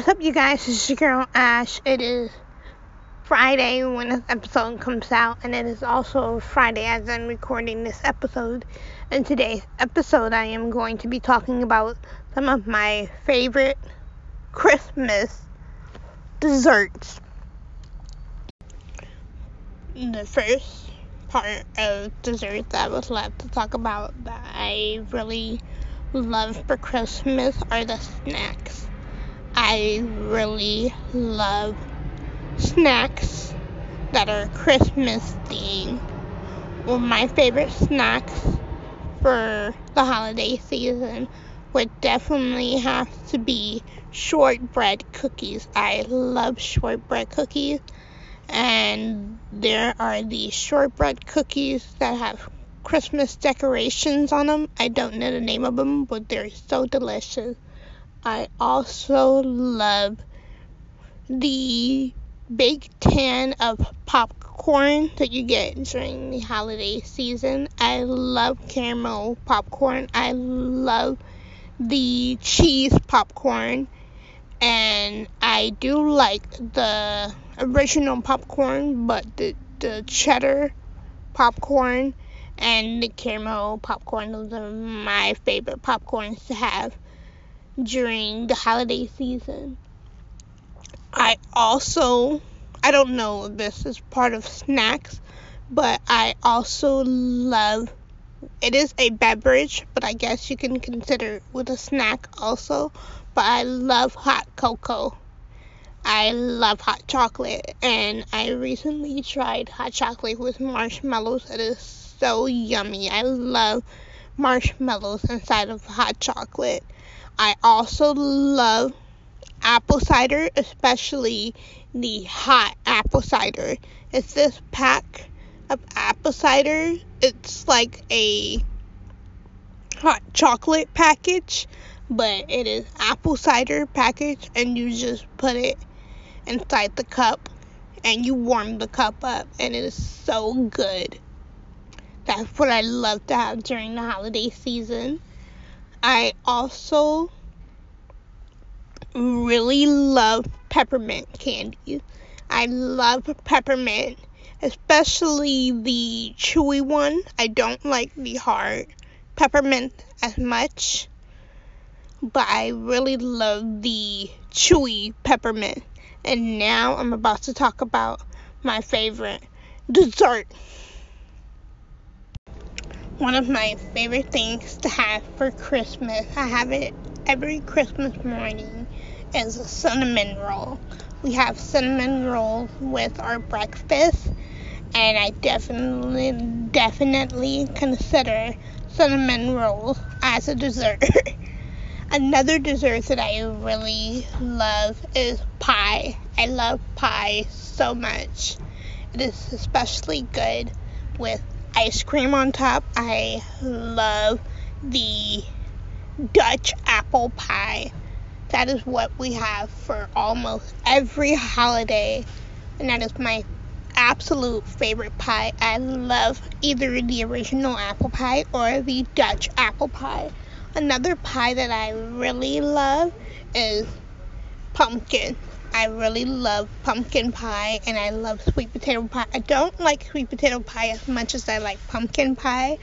What's up, you guys? Is your girl Ash. It is Friday when this episode comes out, and it is also Friday as I'm recording this episode. In today's episode, I am going to be talking about some of my favorite Christmas desserts. The first part of desserts I would love to talk about that I really love for Christmas are the snacks. I really love snacks that are Christmas themed. Well, my favorite snacks for the holiday season would definitely have to be shortbread cookies. I love shortbread cookies. And there are these shortbread cookies that have Christmas decorations on them. I don't know the name of them, but they're so delicious. I also love the big tin of popcorn that you get during the holiday season. I love caramel popcorn. I love the cheese popcorn. And I do like the original popcorn, but the, the cheddar popcorn and the caramel popcorn, those are my favorite popcorns to have during the holiday season. I also, I don't know if this is part of snacks, but I also love, it is a beverage, but I guess you can consider it with a snack also, but I love hot cocoa. I love hot chocolate, and I recently tried hot chocolate with marshmallows. It is so yummy. I love marshmallows inside of hot chocolate. I also love apple cider, especially the hot apple cider. It's this pack of apple cider. It's like a hot chocolate package, but it is apple cider package, and you just put it inside the cup and you warm the cup up and it is so good. That's what I love to have during the holiday season. I also really love peppermint candy. I love peppermint, especially the chewy one. I don't like the hard peppermint as much, but I really love the chewy peppermint. And now I'm about to talk about my favorite dessert. One of my favorite things to have for Christmas, I have it every Christmas morning, is a cinnamon roll. We have cinnamon rolls with our breakfast, and I definitely, definitely consider cinnamon rolls as a dessert. Another dessert that I really love is pie. I love pie so much. It is especially good with ice cream on top. I love the Dutch apple pie. That is what we have for almost every holiday, and that is my absolute favorite pie. I love either the original apple pie or the Dutch apple pie. Another pie that I really love is pumpkin. I really love pumpkin pie and I love sweet potato pie. I don't like sweet potato pie as much as I like pumpkin pie.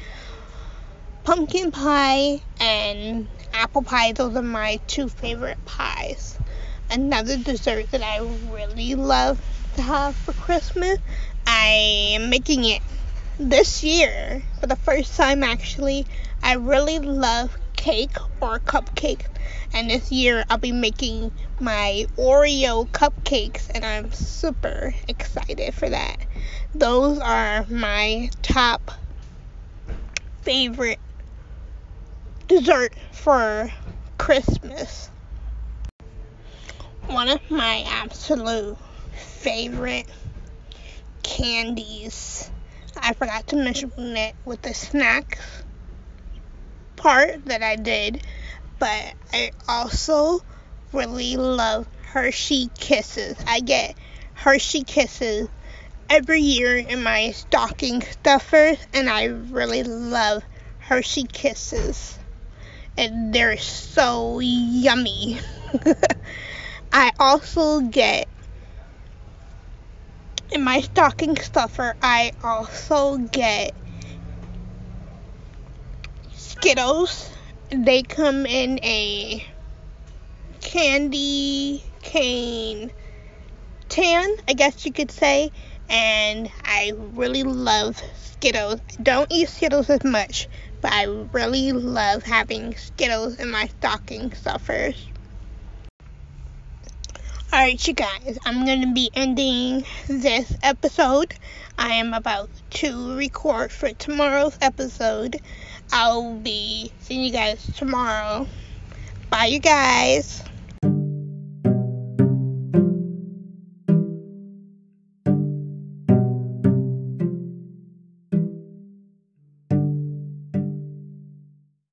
Pumpkin pie and apple pie, those are my two favorite pies. Another dessert that I really love to have for Christmas, I am making it this year for the first time actually. I really love cake or cupcake. And this year I'll be making my Oreo cupcakes and I'm super excited for that. Those are my top favorite dessert for Christmas. One of my absolute favorite candies. I forgot to mention it with the snacks part that I did, but I also really love Hershey Kisses. I get Hershey Kisses every year in my stocking stuffers, and I really love Hershey Kisses. And they're so yummy. I also get in my stocking stuffer, I also get Skittles. They come in a candy cane tan, I guess you could say, and I really love Skittles. I don't eat Skittles as much, but I really love having Skittles in my stocking stuffers. Alright, you guys, I'm going to be ending this episode. I am about to record for tomorrow's episode. I'll be seeing you guys tomorrow. Bye, you guys.